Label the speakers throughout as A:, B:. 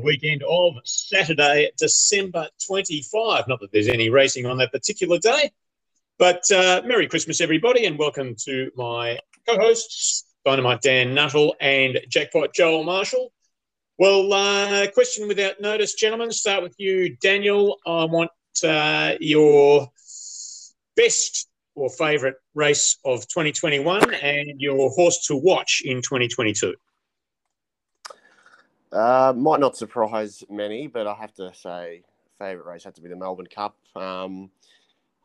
A: the weekend of Saturday, December 25. Not that there's any racing on that particular day, but uh, Merry Christmas, everybody, and welcome to my co hosts, Dynamite Dan Nuttall and Jackpot Joel Marshall. Well, uh, question without notice, gentlemen. Start with you, Daniel. I want uh, your best or favourite race of 2021 and your horse to watch in 2022.
B: Uh, might not surprise many, but I have to say, favourite race had to be the Melbourne Cup. Um,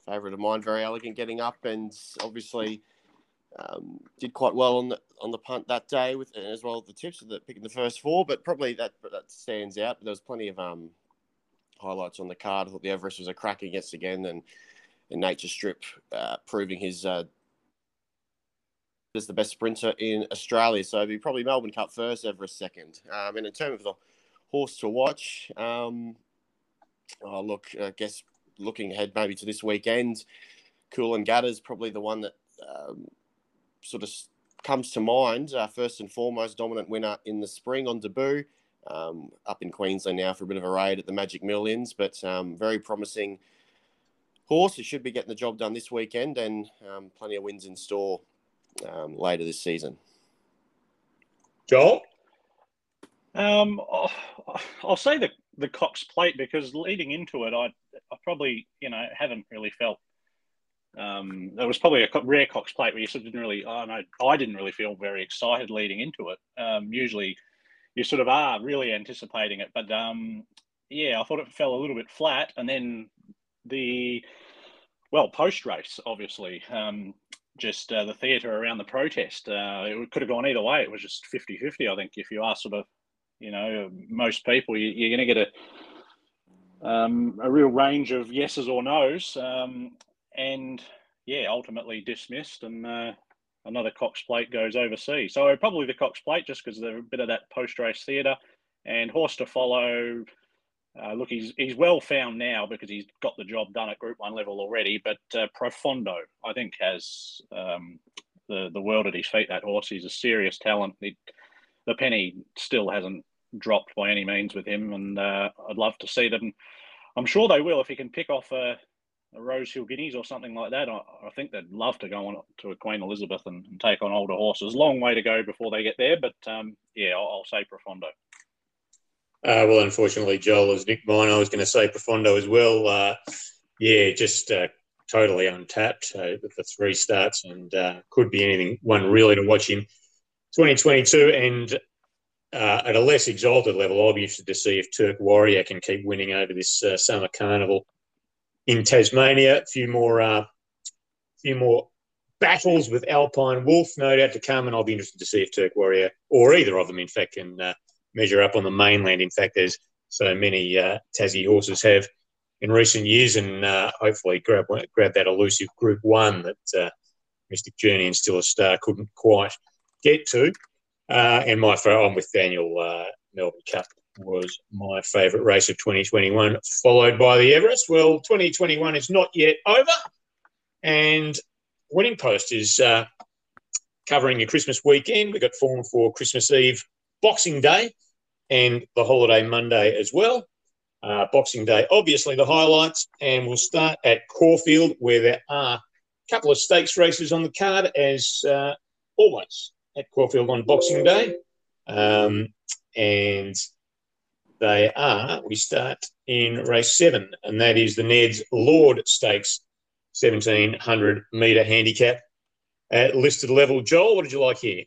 B: favourite of mine, Verry Elegant, getting up, and obviously um, did quite well on the on the punt that day with as well the tips of the picking the first four. But probably that that stands out. But there was plenty of um, highlights on the card. I thought the Everest was a cracker against again, and, and Nature Strip uh, proving his uh, as the best sprinter in Australia. So it'd be probably Melbourne Cup first, Everest second. Um, and in terms of the horse to watch, um, oh, look, I guess looking ahead maybe to this weekend, Coolangatta is probably the one that um, sort of comes to mind. Uh, first and foremost, dominant winner in the spring on debut. Um, up in Queensland now for a bit of a raid at the Magic Millions, but um, very promising horse. He should be getting the job done this weekend and um, plenty of wins in store um, later this season.
A: Joel?
C: Um, I'll say the, the Cox plate because leading into it, I, I probably, you know, haven't really felt um, there was probably a rare Cox plate where you sort of didn't really, oh know, I didn't really feel very excited leading into it. Um, usually you sort of are really anticipating it, but um, yeah, I thought it fell a little bit flat. And then the, well, post race, obviously, um, just uh, the theatre around the protest. Uh, it could have gone either way. It was just 50 50, I think. If you ask sort of, you know, most people, you, are going to get a, um, a real range of yeses or nos. Um, and yeah, ultimately dismissed. And uh, another Cox plate goes overseas. So probably the Cox plate just because there's a bit of that post race theatre. And horse to follow, uh, look, he's he's well found now because he's got the job done at Group One level already. But uh, Profondo, I think, has um, the the world at his feet. That horse, he's a serious talent. He, the penny still hasn't dropped by any means with him, and uh, I'd love to see them. I'm sure they will if he can pick off a, a Rosehill Guineas or something like that. I, I, think they'd love to go on to a Queen Elizabeth and, and, take on older horses. Long way to go before they get there, but um, yeah, I'll, I'll say Profondo.
A: Uh, well, unfortunately, Joel, as Nick mine, I was going to say Profondo as well. Uh, yeah, just uh, totally untapped uh, the three starts and uh, could be anything. One really to watch him 2022 and uh, at a less exalted level, I'll be interested to see if Turk Warrior can keep winning over this summer carnival in Tasmania. A few more, uh, few more battles with Alpine Wolf, no doubt to come, and I'll be interested to see if Turk Warrior or either of them, in fact, can measure up on the mainland. In fact, there's so many uh, Tassie horses have in recent years, and uh, hopefully grab grab that elusive Group One that uh, Mystic Journey and Still a Star couldn't quite get to. Uh, and my I'm with Daniel. Uh, Melbourne Cup was my favourite race of 2021, followed by the Everest. Well, 2021 is not yet over, and Winning Post is uh, covering your Christmas weekend. We've got form for Christmas Eve, Boxing Day, and the holiday Monday as well. Uh, Boxing Day, obviously the highlights, and we'll start at Caulfield where there are a couple of stakes races on the card as uh, always at Caulfield on Boxing Day. Um, and they are, we start in race seven, and that is the Ned's Lord Stakes 1700 metre handicap at listed level. Joel, what did you like here?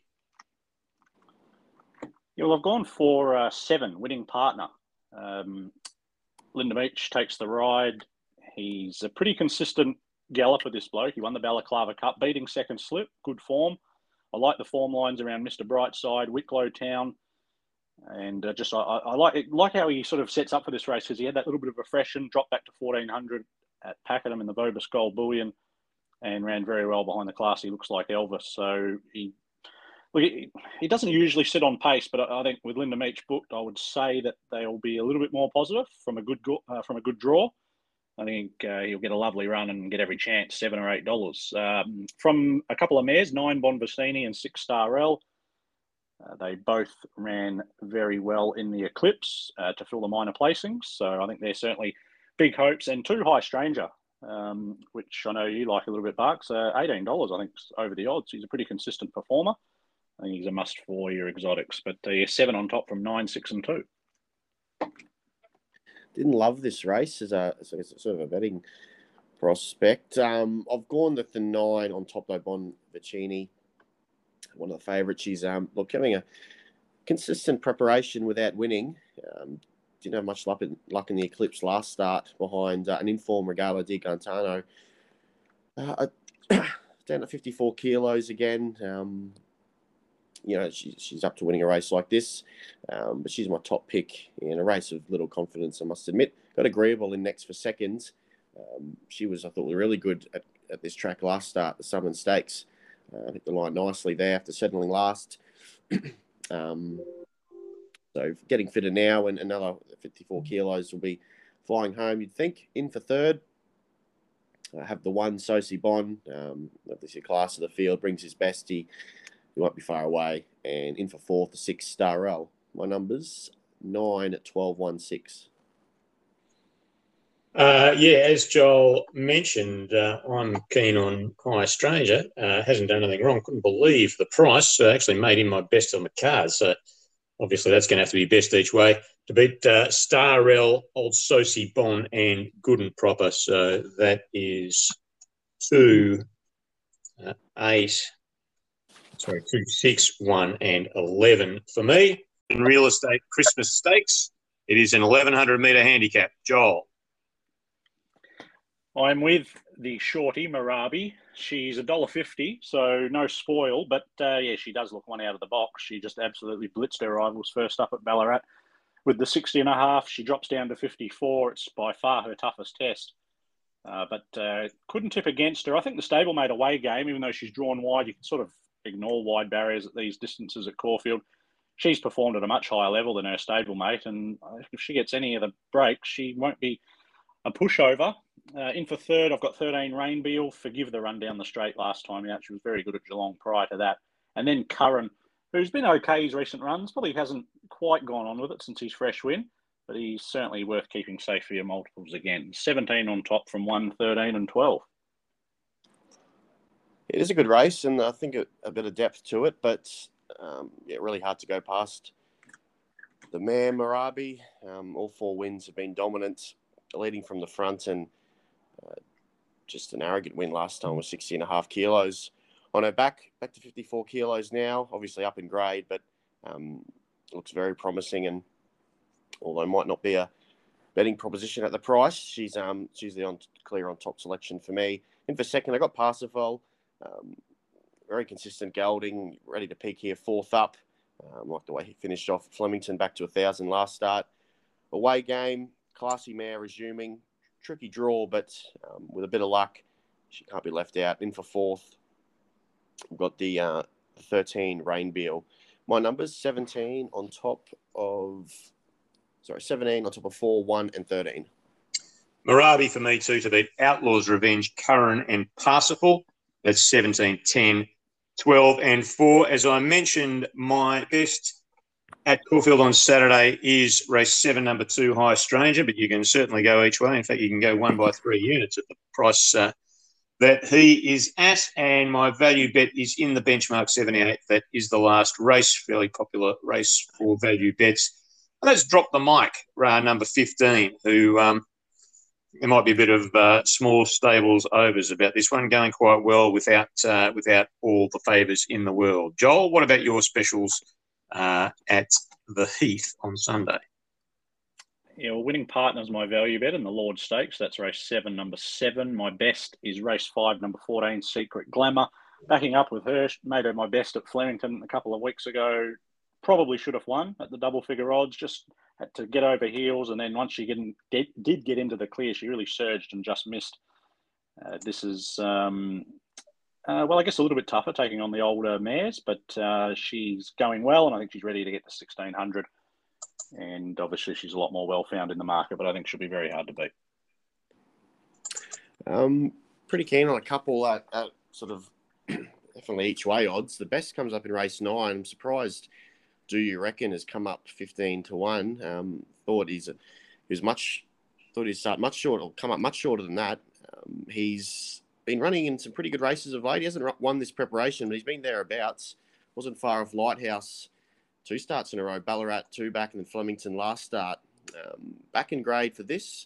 C: Yeah, well, I've gone for uh, seven, winning partner. Um, Linda Meech takes the ride. He's a pretty consistent galloper, this bloke. He won the Balaclava Cup, beating second slip, good form. I like the form lines around Mr. Brightside, Wicklow Town, and uh, just I, I, like like how he sort of sets up for this race because he had that little bit of a freshen, dropped back to 1400 at Pakenham in the Bobus Gold Bullion, and ran very well behind the class. He looks like Elvis, so he he doesn't usually sit on pace, but I think with Linda Meech booked, I would say that they'll be a little bit more positive from a good uh, from a good draw. I think uh, he'll get a lovely run and get every chance, seven or eight dollars. Um, from a couple of mares, nine Bonvicini and six Star L. Uh, they both ran very well in the Eclipse uh, to fill the minor placings, so I think they're certainly big hopes. And two High Stranger, um, which I know you like a little bit, Bucks. Uh, Eighteen dollars, I think, over the odds. He's a pretty consistent performer. I think he's a must for your exotics. But uh, yeah, seven on top from nine, six, and two.
B: Didn't love this race as a, as a sort of a betting prospect. Um, I've gone with the nine on top though, Bon Vicini, one of the favourites. She's um, look having a consistent preparation without winning. Um, didn't have much luck in, luck in the Eclipse last start behind uh, an informed Regalo di Gantano. Uh, down to 54 kilos again. Um, you know, she, she's up to winning a race like this, um, but she's my top pick in a race of little confidence, I must admit. Got agreeable in next for seconds. Um, she was, I thought, really good at, at this track last start, the Southern Stakes. Uh, hit the line nicely there after settling last. um, so getting fitter now and another 54 kilos will be flying home, you'd think. In for third, I have the one, Sosi Bon, um, obviously class of the field, brings his best. He, he won't be far away. And in for fourth, the six, Starrel. My numbers, 9 at 12, 1, 6.
A: Uh, yeah, as Joel mentioned, uh, I'm keen on High Stranger. Uh, hasn't done anything wrong. Couldn't believe the price. Uh, actually made him my best on the card. So obviously that's going to have to be best each way to beat uh, Starrel, Old Sosi Bon, and Good and Proper. So that is two, uh, eight, sorry, two, six, one, and eleven for me. In real estate Christmas stakes, it is an 1100 meter handicap. Joel.
C: I'm with the shorty Marabi. She's a dollar fifty, so no spoil. But uh, yeah, she does look one out of the box. She just absolutely blitzed her rivals first up at Ballarat with the 60 and a half. She drops down to 54. It's by far her toughest test. Uh, but uh, couldn't tip against her. I think the stablemate away game, even though she's drawn wide, you can sort of ignore wide barriers at these distances at Caulfield. She's performed at a much higher level than her stablemate, and if she gets any of the breaks, she won't be a pushover. Uh, in for third, I've got 13 Rainbeal. Forgive the run down the straight last time out. She was very good at Geelong prior to that. And then Curran, who's been okay his recent runs, probably hasn't quite gone on with it since his fresh win, but he's certainly worth keeping safe for your multiples again. 17 on top from 1, 13 and 12.
B: It is a good race, and I think a, a bit of depth to it, but um, yeah, really hard to go past the mare Marabi. Um, all four wins have been dominant, leading from the front, and uh, just an arrogant win last time was 60 and a half kilos on her back, back to 54 kilos now, obviously up in grade, but um, looks very promising. And although might not be a betting proposition at the price, she's um she's the on, clear on top selection for me. In for second, I got Parsifal, um, very consistent gelding, ready to peak here, fourth up. Um, like the way he finished off Flemington back to a thousand last start. Away game, classy mare resuming, tricky draw, but um, with a bit of luck, she can't be left out. In for fourth, We've got the uh, 13 Rainbeal. My numbers 17 on top of, sorry, 17 on top of 4, 1, and 13.
A: Marabi for me too to beat Outlaws Revenge, Curran, and Parsifal. That's 17, 10, 12, and 4. As I mentioned, my best at Caulfield on Saturday is race seven, number two, High Stranger, but you can certainly go each way. In fact, you can go one by three units at the price uh, that he is at, and my value bet is in the benchmark 78. That is the last race, fairly popular race for value bets. And let's drop the mic, uh, number 15, who um, there might be a bit of uh, small stables overs about this one, going quite well without uh, without all the favours in the world. Joel, what about your specials uh, at the Heath on Sunday?
C: yeah, well, winning partners my value bet in the Lord Stakes. That's race seven, number seven. My best is race five, number 14, Secret Glamour. Backing up with her, made her my best at Flemington a couple of weeks ago. Probably should have won at the double figure odds, just had to get over heels. And then once she get did, did get into the clear, she really surged and just missed. Uh, this is, um, uh, well, I guess a little bit tougher taking on the older mares, but uh, she's going well, and I think she's ready to get to 1600 and obviously she's a lot more well found in the market, but I think she'll be very hard to beat.
B: Um, pretty keen on a couple at, at sort of definitely each way odds. The best comes up in race nine. I'm surprised Do You Reckon has come up 15 to 1. Um, thought he's, a, he was much, thought he'd start much shorter, or come up much shorter than that. Um, he's been running in some pretty good races of late. He hasn't won this preparation, but he's been thereabouts. Wasn't far off Lighthouse two starts in a row. Ballarat two back, and then Flemington last start. Um, back in grade for this.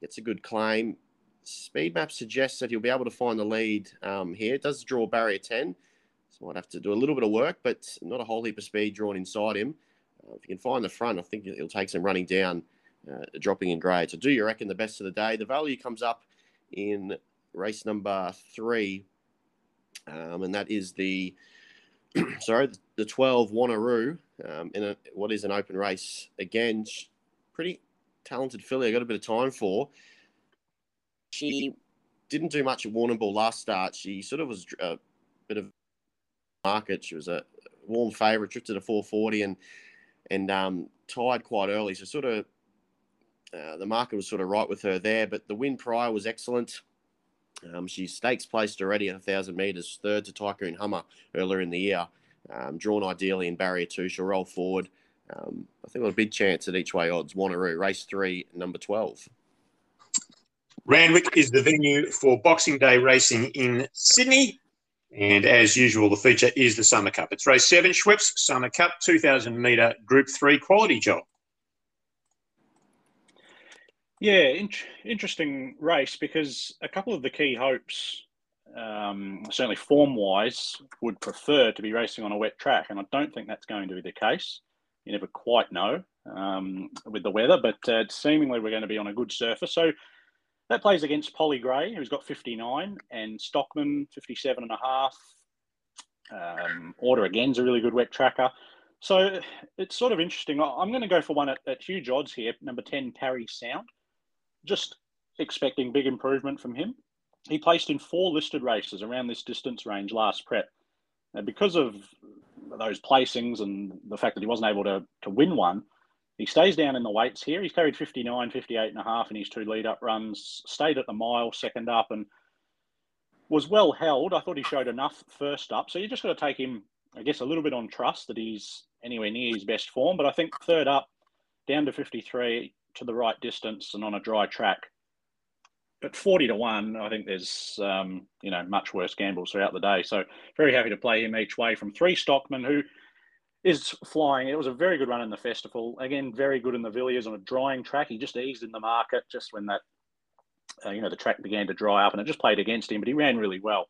B: Gets a good claim. Speed map suggests that he'll be able to find the lead um, here. Does draw barrier 10. Might have to do a little bit of work, but not a whole heap of speed drawn inside him. Uh, if you can find the front, I think he'll take some running down, uh, dropping in grade. So do you reckon the best of the day? The value comes up in race number three, um, and that is the sorry the 12 Wanneroo um, in a, what is an open race. Again, pretty talented filly. I got a bit of time for. She didn't do much at Warrnambool last start. She sort of was a bit of market. She was a warm favourite, drifted to 440 and and um, tied quite early. So sort of uh, the market was sort of right with her there. But the win prior was excellent. Um, she's stakes placed already at 1,000 metres, third to Tycoon Hummer earlier in the year. Um, drawn ideally in barrier two. She'll roll forward. Um, I think a big chance at each way odds. Wanneroo, race three, number 12.
A: Randwick is the venue for Boxing Day racing in Sydney. And as usual, the feature is the Summer Cup. It's race seven, Schweppes Summer Cup, 2,000 metre Group 3 quality job.
C: Yeah, in- interesting race because a couple of the key hopes, um, certainly form wise, would prefer to be racing on a wet track. And I don't think that's going to be the case. You never quite know um, with the weather, but uh, seemingly we're going to be on a good surface. So that plays against Polly Gray, who's got 59, and Stockman, 57 and a half. Um, Order again's a really good wet tracker. So it's sort of interesting. I'm going to go for one at, at huge odds here, number 10, Parry Sound. Just expecting big improvement from him. He placed in four listed races around this distance range last prep. Now, because of those placings and the fact that he wasn't able to, to win one, he stays down in the weights here. He's carried 59, 58 and a half in his two lead up runs, stayed at the mile, second up, and was well held. I thought he showed enough first up. So you just got to take him, I guess, a little bit on trust that he's anywhere near his best form. But I think third up, down to 53 to the right distance and on a dry track. At 40 to 1, I think there's, um, you know, much worse gambles throughout the day. So very happy to play him each way from three Stockman, who is flying. It was a very good run in the festival. Again, very good in the Villiers on a drying track. He just eased in the market just when that, uh, you know, the track began to dry up and it just played against him, but he ran really well.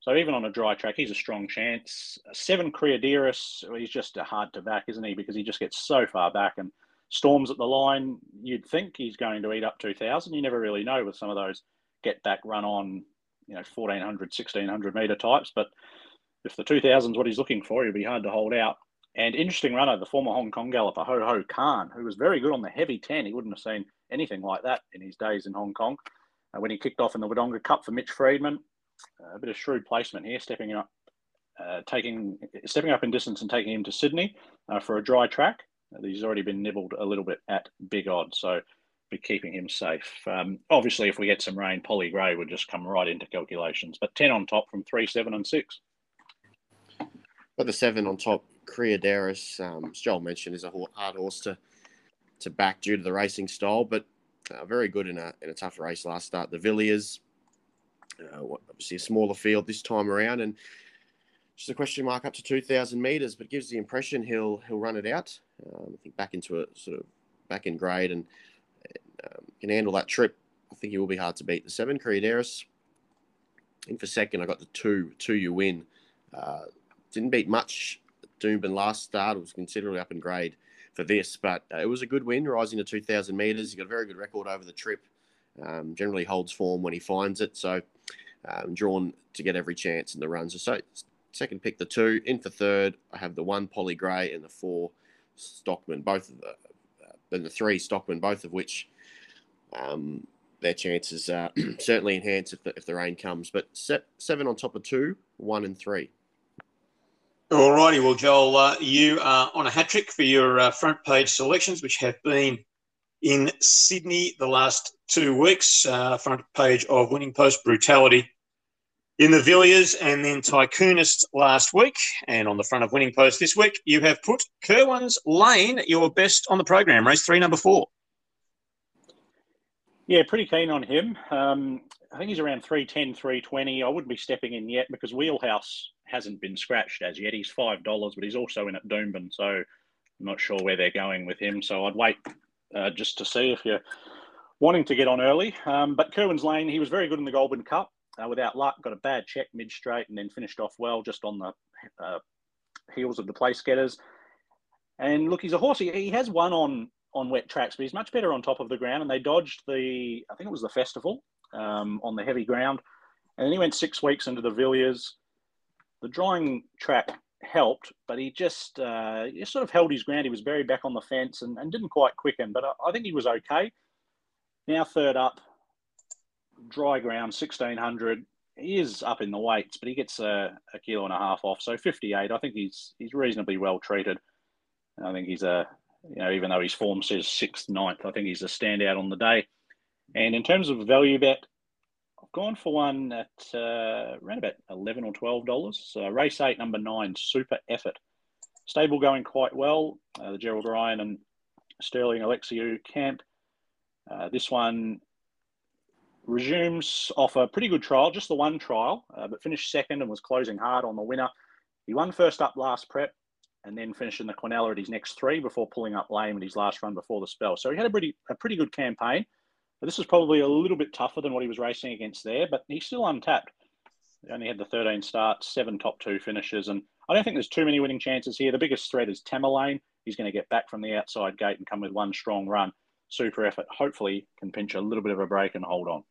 C: So even on a dry track, he's a strong chance. Seven Creaderis, he's just a hard to back, isn't he? Because he just gets so far back and storms at the line. You'd think he's going to eat up 2,000. You never really know with some of those get back run on, you know, 1,400, 1,600 metre types. But if the 2,000 is what he's looking for, he'll be hard to hold out. And interesting runner, the former Hong Kong galloper, Ho Ho Khan, who was very good on the heavy 10. He wouldn't have seen anything like that in his days in Hong Kong. Uh, when he kicked off in the Wodonga Cup for Mitch Freedman, uh, a bit of shrewd placement here, stepping up, uh, taking, stepping up in distance and taking him to Sydney uh, for a dry track. Uh, he's already been nibbled a little bit at big odds, so be keeping him safe. Um, obviously, if we get some rain, Polly Gray would just come right into calculations. But 10 on top from 3, 7, and 6.
B: But the 7 on top Creaderis, um, as Joel mentioned, is a hard horse to to back due to the racing style, but uh, very good in a in a tough race last start. The Villiers, uh, obviously a smaller field this time around, and just a question mark up to two thousand meters, but gives the impression he'll he'll run it out. Um, I think back into a sort of back in grade and, and um, can handle that trip. I think he will be hard to beat. The seven Creaderis. In for second, I got the two two you win. Uh, didn't beat much Doomben last start was considerably up in grade for this, but uh, it was a good win, rising to 2,000 metres. He got a very good record over the trip. Um, generally holds form when he finds it, so um, drawn to get every chance in the runs. So, second pick, the two. In for third, I have the one Polly Gray and the four Stockman, both of the, uh, and the three Stockman, both of which um, their chances uh, certainly enhance if the, if the rain comes. But set, seven on top of two, one and three.
A: All righty. Well, Joel, uh, you are on a hat trick for your uh, front page selections, which have been in Sydney the last two weeks. Uh, front page of Winning Post Brutality in the Villiers and then Tycoonist last week. And on the front of Winning Post this week, you have put Kerwin's Lane your best on the program, race three, number four.
C: Yeah, pretty keen on him. Um, I think he's around 310, 320. I wouldn't be stepping in yet because Wheelhouse hasn't been scratched as yet. He's $5, but he's also in at Doomben. So I'm not sure where they're going with him. So I'd wait uh, just to see if you're wanting to get on early. Um, but Kerwin's Lane, he was very good in the Goulburn Cup uh, without luck. Got a bad check mid straight and then finished off well just on the uh, heels of the place getters. And look, he's a horse. He, he has won on on wet tracks, but he's much better on top of the ground. And they dodged the, I think it was the festival um, on the heavy ground. And then he went six weeks into the Villiers. The drawing track helped, but he just uh, he sort of held his ground. He was very back on the fence and, and didn't quite quicken, but I, I think he was okay. Now third up, dry ground, 1600. He is up in the weights, but he gets a, a kilo and a half off. So 58, I think he's he's reasonably well treated. I think he's a, you know, even though his form says sixth, ninth, I think he's a standout on the day. And in terms of value bet, I've gone for one at uh, around about 11 or $12. So race eight, number nine, Super Effort. Stable going quite well. Uh, the Gerald Ryan and Sterling Alexiou camp. Uh, this one resumes off a pretty good trial, just the one trial, uh, but finished second and was closing hard on the winner. He won first up last prep and then finished in the Quinella at his next three before pulling up lame at his last run before the spell. So he had a pretty a pretty good campaign. This was probably a little bit tougher than what he was racing against there, but he's still untapped. He only had the 13 starts, seven top two finishes, and I don't think there's too many winning chances here. The biggest threat is Tamerlane. He's going to get back from the outside gate and come with one strong run. Super effort. Hopefully, can pinch a little bit of a break and hold on.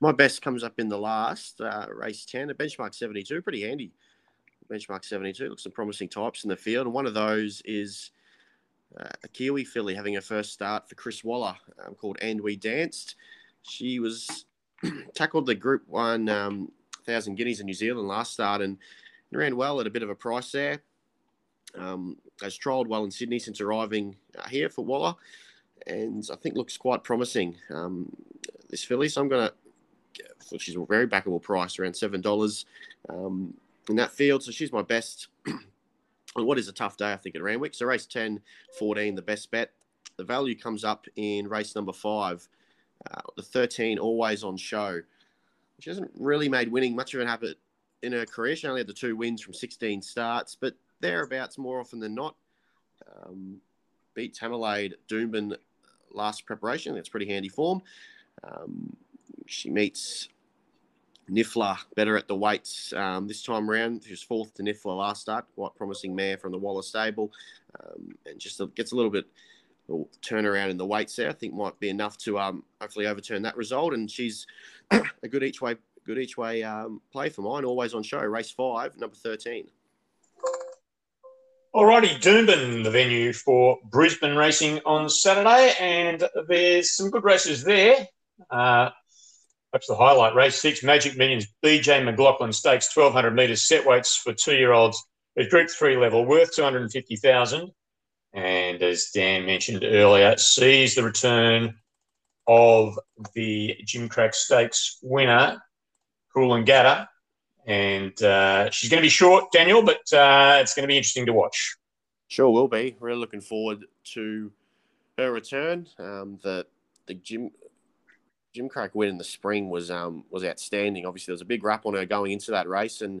B: My best comes up in the last uh, race 10, a benchmark 72, pretty handy. Benchmark 72 looks some promising types in the field, and one of those is uh, a Kiwi filly having her first start for Chris Waller um, called And We Danced. She was tackled the Group One um, Thousand Guineas in New Zealand last start and ran well at a bit of a price there. Um, has trialled well in Sydney since arriving uh, here for Waller, and I think looks quite promising. Um, this filly, so I'm going to so she's a very backable price, around seven dollars um, in that field. So she's my best what is a tough day, I think, at Randwick. So race 10, 14, the best bet. The value comes up in race number five, uh, the 13, always on show. She hasn't really made winning much of an habit in her career. She only had the two wins from 16 starts, but thereabouts more often than not. Um, beat Tamerlade Doomben last preparation. That's pretty handy form. Um, she meets Niffler better at the weights um, this time around. She was fourth to Niffler last start. Quite promising mare from the Waller stable, um, and just gets a little bit turnaround in the weights there. I think might be enough to um, hopefully overturn that result. And she's a good each way, good each way um, play for mine. Always on show. Race five, number thirteen.
A: Alrighty, Doomben, the venue for Brisbane racing on Saturday, and there's some good races there. Uh, Perhaps the highlight race six Magic Millions BJ McLaughlin Stakes 1200 metres set weights for two year olds at Group Three level worth 250,000. And as Dan mentioned earlier, sees the return of the Gimcrack Stakes winner, Coolangatta. And uh, she's going to be short, Daniel, but uh, it's going to be interesting to watch.
B: Sure will be. Really looking forward to her return. Um, the the Jim Gimcrack win in the spring was um, was outstanding. Obviously, there was a big rap on her going into that race, and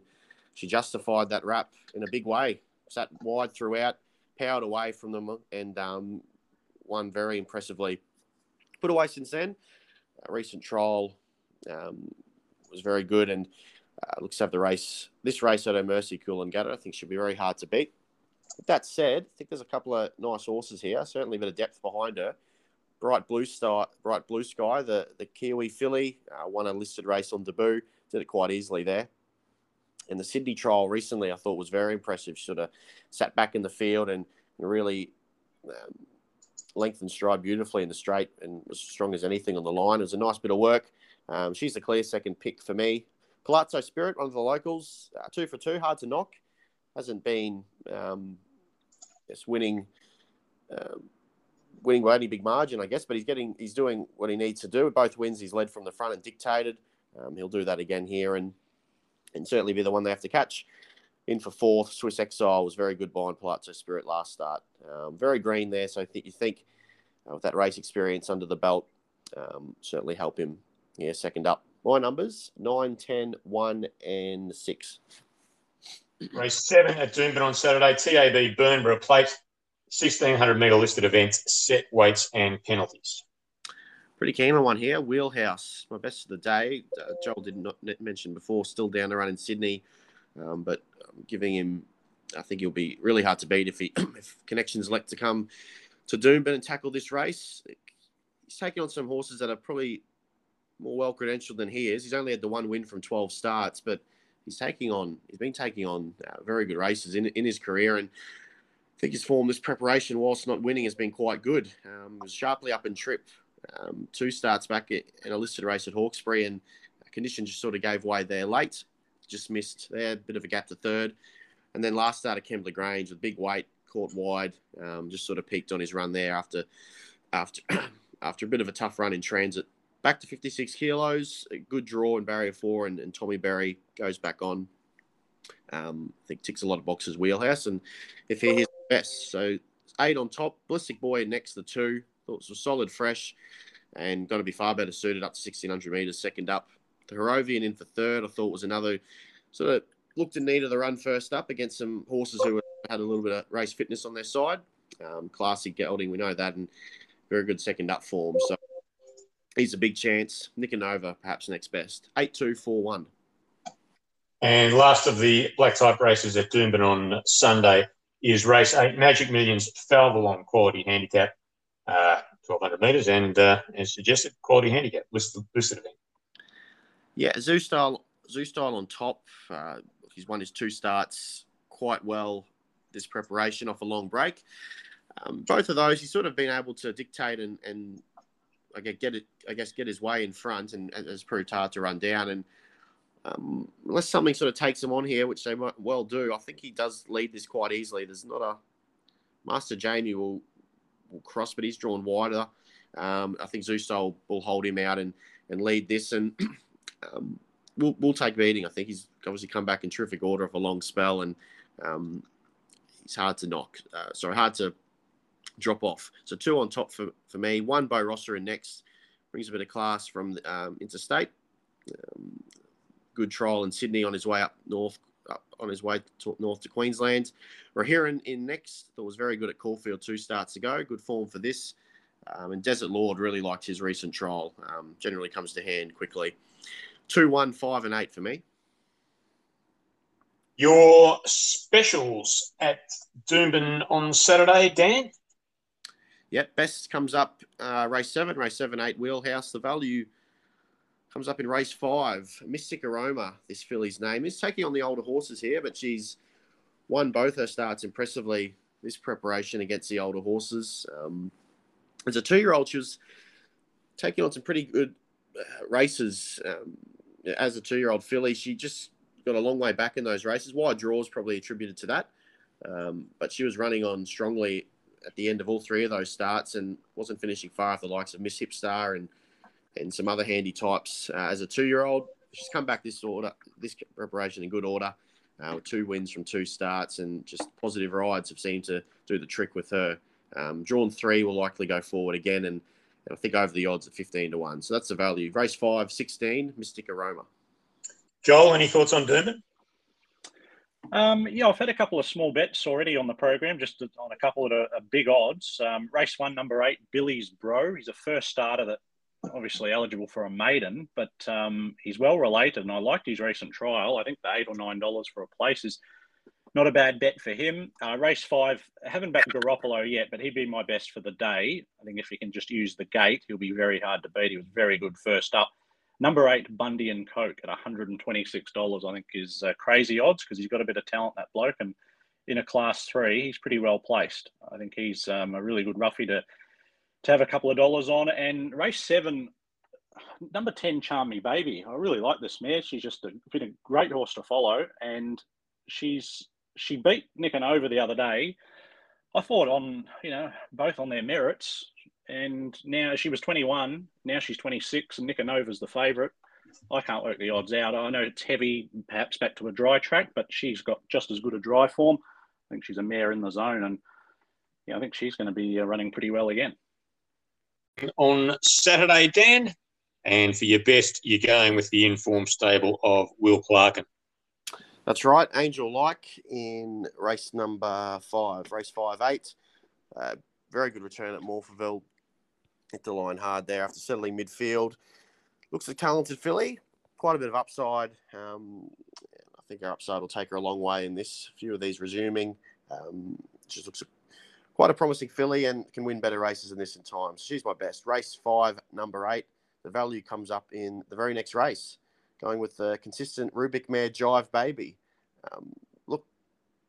B: she justified that rap in a big way. Sat wide throughout, powered away from them, and um, won very impressively. Put away since then. A recent trial um, was very good, and uh, looks to have the race. This race at her mercy, Coolangatta, I think she'll be very hard to beat. With that said, I think there's a couple of nice horses here. Certainly a bit of depth behind her. Bright Blue Star, Bright Blue Sky, the the Kiwi filly, uh, won a listed race on debut, did it quite easily there. And the Sydney trial recently, I thought was very impressive. Sort of sat back in the field and really um, lengthened stride beautifully in the straight and was strong as anything on the line. It was a nice bit of work. Um, she's the clear second pick for me. Palazzo Spirit, one of the locals, uh, two for two, hard to knock. Hasn't been um, winning um, winning by any big margin, I guess, but he's getting he's doing what he needs to do. Both wins, he's led from the front and dictated. Um, he'll do that again here and and certainly be the one they have to catch. In for fourth, Swiss Exile was very good behind Palazzo Spirit last start. Um, very green there, so I think you think uh, with that race experience under the belt, um, certainly help him. Yeah, second up. My numbers 9, 10, 1, and 6.
A: Race 7 at Doomben on Saturday. TAB Bernborough Plate. 1600 metre listed events, set weights and penalties.
B: Pretty keen on one here. Wheelhouse, my best of the day. Uh, Joel did not mention before, still down to run in Sydney, um, but I'm giving him. I think he'll be really hard to beat if he if connections elect to come to Doomben and tackle this race. He's taking on some horses that are probably more well credentialed than he is. He's only had the one win from 12 starts, but he's taking on. He's been taking on uh, very good races in in his career and. I think his form, this preparation, whilst not winning, has been quite good. Um, was sharply up in trip um, two starts back in a listed race at Hawkesbury, and condition just sort of gave way there late. Just missed there, a bit of a gap to third. And then last start at Kembla Grange with big weight, caught wide, um, just sort of peaked on his run there after after after a bit of a tough run in transit. Back to 56 kilos, a good draw in barrier four, and, and Tommy Berry goes back on. Um, I think ticks a lot of boxes wheelhouse, and if he his best, so eight on top, Ballistic Boy next to two, Thought it was solid, fresh, and going to be far better suited up to 1600 metres. Second up, the Harrovian in for third. I thought was another sort of looked in need of the run first up against some horses who had a little bit of race fitness on their side. Um, classy gelding, we know that, and very good second up form. So he's a big chance. Nicanova, perhaps next best. Eight two four one.
A: And last of the black type races at Doomben on Sunday is race eight, Magic Millions Falvelon quality handicap uh, 1200 metres, and uh, as suggested, quality handicap listed, listed event.
B: Yeah, Zoo Style, Zoo Style on top. Uh, he's won his two starts quite well this preparation off a long break. Um, both of those, he's sort of been able to dictate and, and I guess get it, I guess get his way in front, and, and has proved hard to run down. And um, unless something sort of takes him on here, which they might well do, I think he does lead this quite easily. There's not a Master Jamie will will cross, but he's drawn wider. Um, I think Zusto will hold him out and, and lead this, and um, we'll, we'll take beating. I think he's obviously come back in terrific order of a long spell, and um, he's hard to knock. Uh, sorry, hard to drop off. So two on top for, for me. One Bo Rosser in next brings a bit of class from um, interstate. Good trial in Sydney on his way up north up on his way to, north to Queensland. Rahiran in next, that was very good at Caulfield two starts ago. Good form for this. Um, and Desert Lord really liked his recent trial. Um, generally comes to hand quickly. Two, one, five, and eight for me.
A: Your specials at Doomben on Saturday, Dan?
B: Yep, best comes up uh, race seven, race seven, eight, wheelhouse. The value Comes up in race five. Mystic Aroma, this filly's name, is taking on the older horses here, but she's won both her starts impressively this preparation against the older horses. Um, as a two year old, she was taking on some pretty good uh, races. Um, as a two year old filly, she just got a long way back in those races. Wide draws probably attributed to that. Um, but she was running on strongly at the end of all three of those starts and wasn't finishing far off the likes of Miss Hipstar and and some other handy types uh, as a two-year-old. She's come back this order, this preparation in good order, uh, with two wins from two starts, and just positive rides have seemed to do the trick with her. Um, drawn three will likely go forward again, and, and, I think over the odds at 15 to 1. So that's the value. Race 5, 16, Mystic Aroma.
A: Joel, any thoughts on Doomben?
C: Um, yeah, I've had a couple of small bets already on the program, just on a couple of uh, big odds. Um, race one, number eight, Billy's Bro. He's a first starter that obviously eligible for a maiden, but um, he's well related, and I liked his recent trial. I think the eight or nine dollars for a place is not a bad bet for him. Uh, race five, I haven't backed Garoppolo yet, but he'd be my best for the day. I think if he can just use the gate, he'll be very hard to beat. He was very good first up. Number eight, Bundy and Coke at $126, I think is uh, crazy odds because he's got a bit of talent, that bloke. And in a class three, he's pretty well placed. I think he's um, a really good roughie to to have a couple of dollars on. And race seven, number 10, Charm Me Baby. I really like this mare. She's just a, been a great horse to follow. And she's she beat Nicanova the other day. I thought on, you know, both on their merits. And now she was 21. Now she's 26, and Nicanova's the favourite. I can't work the odds out. I know it's heavy, perhaps back to a dry track, but she's got just as good a dry form. I think she's a mare in the zone, and yeah, I think she's going to be uh, running pretty well again.
A: On Saturday, Dan, and for your best, you're going with the informed stable of Will Clarken.
B: That's right, Angel Like in race number five, race five eight. Uh, very good return at Morphettville. Hit the line hard there after settling midfield. Looks a talented filly, quite a bit of upside. Um, I think her upside will take her a long way in this. A few of these resuming. Um, just looks quite a promising filly and can win better races than this in time. So she's my best. Race five, number eight. The value comes up in the very next race going with the consistent Rubik Mare Jive Baby. Um, look,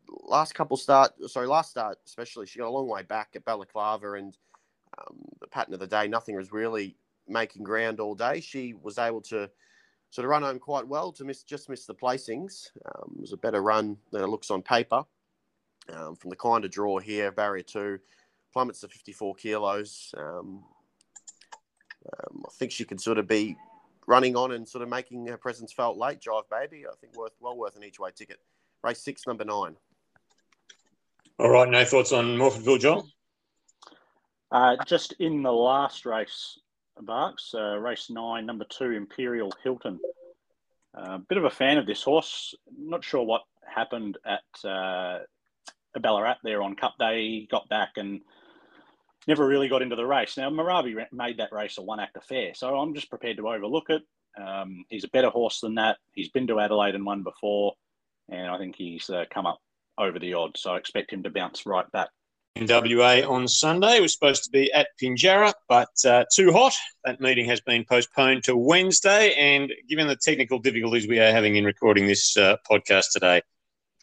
B: last couple start, sorry, last start especially, she got a long way back at Balaclava, and um, the pattern of the day, nothing was really making ground all day. She was able to sort of run home quite well to miss just miss the placings. Um, it was a better run than it looks on paper. Um, from the kind of draw here, barrier two plummets to 54 kilos. Um, um, I think she can sort of be running on and sort of making her presence felt late. Jive Baby, I think worth well worth an each way ticket. Race six, number nine.
A: All right, no thoughts on Morphettville, Joel?
C: Uh, just in the last race, Barks, uh, race nine, number two, Imperial Hilton. A uh, bit of a fan of this horse. Not sure what happened at uh, Ballarat there on Cup Day. Got back and never really got into the race. Now, Marabi made that race a one act affair, so I'm just prepared to overlook it. Um, he's a better horse than that. He's been to Adelaide and won before, and I think he's uh, come up over the odds, so I expect him to bounce right back.
A: NWA on Sunday, was supposed to be at Pinjarra, but uh, too hot. That meeting has been postponed to Wednesday, and given the technical difficulties we are having in recording this uh, podcast today,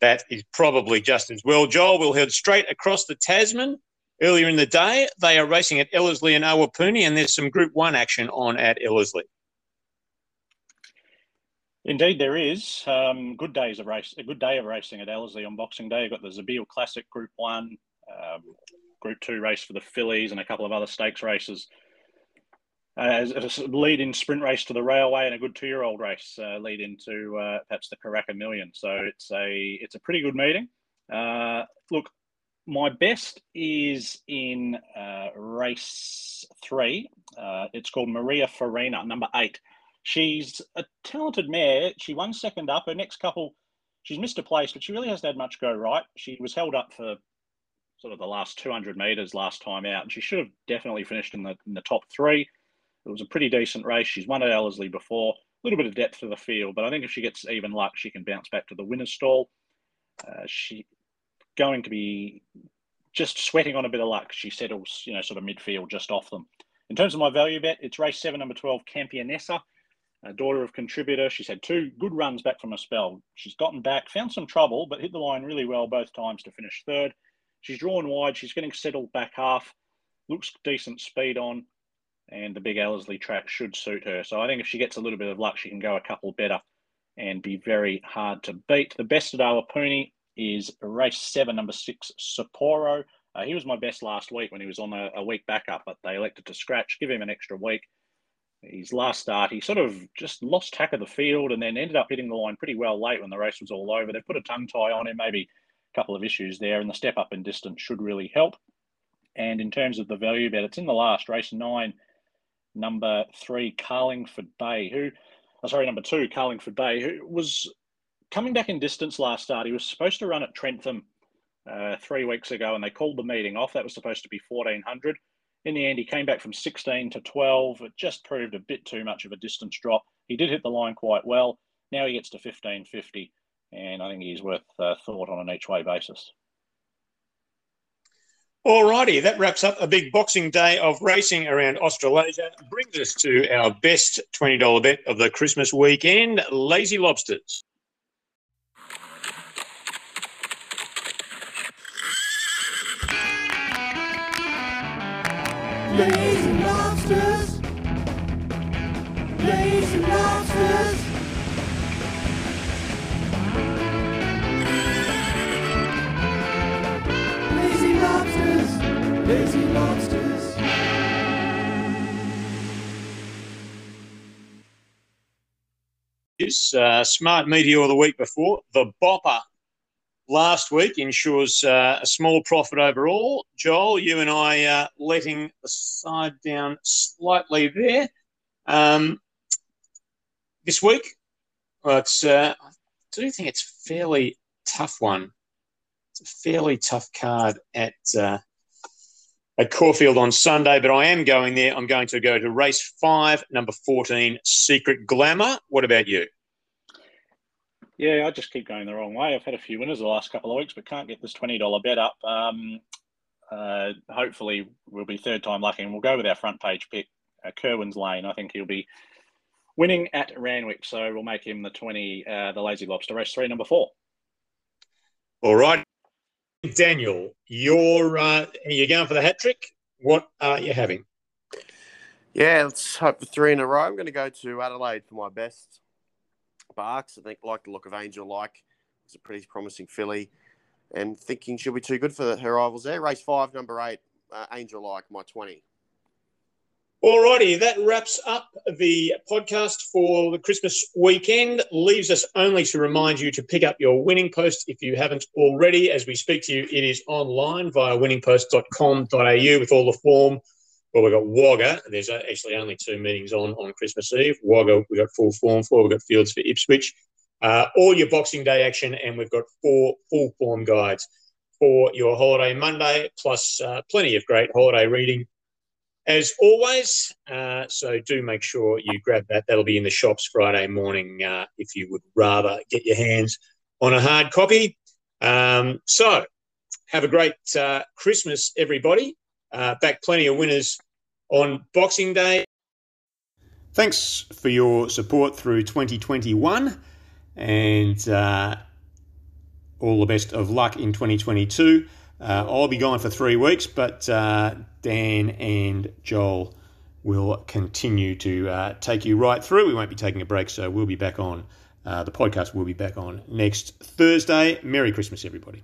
A: that is probably just as well. Joel will head straight across the Tasman Earlier in the day, they are racing at Ellerslie and Awapuni, and there's some Group 1 action on at Ellerslie.
C: Indeed, there is. Um, good days of race. A good day of racing at Ellerslie on Boxing Day. You've got the Zabeel Classic Group One, um, Group Two race for the fillies, and a couple of other stakes races. Uh, as a lead in sprint race to the railway and a good two-year-old race uh, lead into uh, perhaps the Karaka Million. So it's a it's a pretty good meeting. Uh, look, my best is in uh, race three. Uh, it's called Maria Farina, number eight. She's a talented mare. She won second up. Her next couple, she's missed a place, but she really hasn't had much go right. She was held up for sort of the last 200 metres last time out, and she should have definitely finished in the in the top three. It was a pretty decent race. She's won at Ellerslie before. A little bit of depth to the field, but I think if she gets even luck, she can bounce back to the winner's stall. Uh, she going to be just sweating on a bit of luck. She settles, you know, sort of midfield just off them. In terms of my value bet, it's race seven, number 12, Campionessa, a daughter of Contributer. She's had two good runs back from a spell. She's gotten back, found some trouble, but hit the line really well both times to finish third. She's drawn wide. She's getting settled back half. Looks decent speed on, and the big Ellerslie track should suit her. So I think if she gets a little bit of luck, she can go a couple better and be very hard to beat. The best at Awapuni is race seven, number six, Sapporo. Uh, he was my best last week when he was on a, a, week backup, but they elected to scratch, give him an extra week. His last start, he sort of just lost tack of the field and then ended up hitting the line pretty well late when the race was all over. They put a tongue tie on him, maybe a couple of issues there, and the step up in distance should really help. And in terms of the value bet, it's in the last race nine, number three, Carlingford Bay, who, oh, sorry, number two, Carlingford Bay, who was coming back in distance last start, he was supposed to run at Trentham uh, three weeks ago, and they called the meeting off. That was supposed to be 1400. In the end, he came back from 16 to 12. It just proved a bit too much of a distance drop. He did hit the line quite well. Now he gets to 1550, and I think he's worth uh, thought on an each way basis.
A: Alrighty, that wraps up a big boxing day of racing around Australasia. Brings us to our best $20 bet of the Christmas weekend Lazy Lobsters. Lazy was uh, Smart Meteor the week before. The Bopper last week ensures uh, a small profit overall. Joel, you and I uh, letting the side down slightly there. Um, this week, well, it's, uh, I do think it's a fairly tough one. It's a fairly tough card at uh, at Caulfield on Sunday, but I am going there. I'm going to go to race five, number 14, Secret Glamour. What about you?
C: Yeah, I just keep going the wrong way. I've had a few winners the last couple of weeks, but can't get this $20 bet up. Um, uh, hopefully, we'll be third time lucky, and we'll go with our front page pick, uh, Kerwin's Lane. I think he'll be winning at Randwick, so we'll make him the 20, uh, the Lazy Lobster, race three, number four.
A: All right. Daniel, you're uh, you're going for the hat trick. What are you having?
B: Yeah, let's hope for three in a row. I'm going to go to Adelaide for my best. Barks, I think, like the look of Angel like. It's a pretty promising filly. And thinking she'll be too good for her rivals there. Race five, number eight, uh, Angel like, my 20.
A: Alrighty, that wraps up the podcast for the Christmas weekend. Leaves us only to remind you to pick up your winning post if you haven't already. As we speak to you, it is online via winningpost.com.au with all the form. Well, we've got Wagga. There's actually only two meetings on on Christmas Eve. Wagga, we've got full form for. We've got fields for Ipswich. Uh, all your Boxing Day action, and we've got four full form guides for your holiday Monday, plus uh, plenty of great holiday reading as always. Uh, so do make sure you grab that. That'll be in the shops Friday morning uh, if you would rather get your hands on a hard copy. Um, so have a great uh, Christmas, everybody. Uh, back plenty of winners on Boxing Day. Thanks for your support through 2021 and uh, all the best of luck in 2022. Uh, I'll be gone for three weeks, but uh, Dan and Joel will continue to uh, take you right through. We won't be taking a break, so we'll be back on. Uh, the podcast will be back on next Thursday. Merry Christmas, everybody.